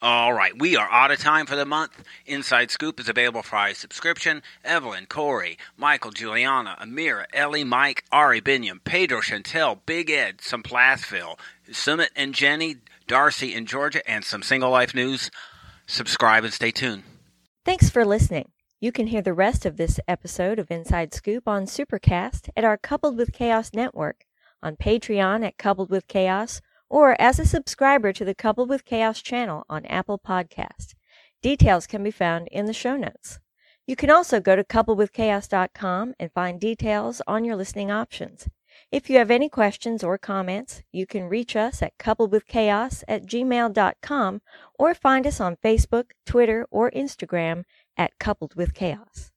All right, we are out of time for the month. Inside Scoop is available for a subscription. Evelyn, Corey, Michael, Juliana, Amira, Ellie, Mike, Ari, Binyam, Pedro, Chantel, Big Ed, some Plathville, Sumit and Jenny, Darcy and Georgia, and some single life news. Subscribe and stay tuned. Thanks for listening. You can hear the rest of this episode of Inside Scoop on Supercast at our Coupled with Chaos network, on Patreon at Coupled with Chaos, or as a subscriber to the Coupled with Chaos channel on Apple Podcast. Details can be found in the show notes. You can also go to coupledwithchaos.com and find details on your listening options. If you have any questions or comments, you can reach us at coupledwithchaos at gmail.com or find us on Facebook, Twitter, or Instagram at Coupled with Chaos.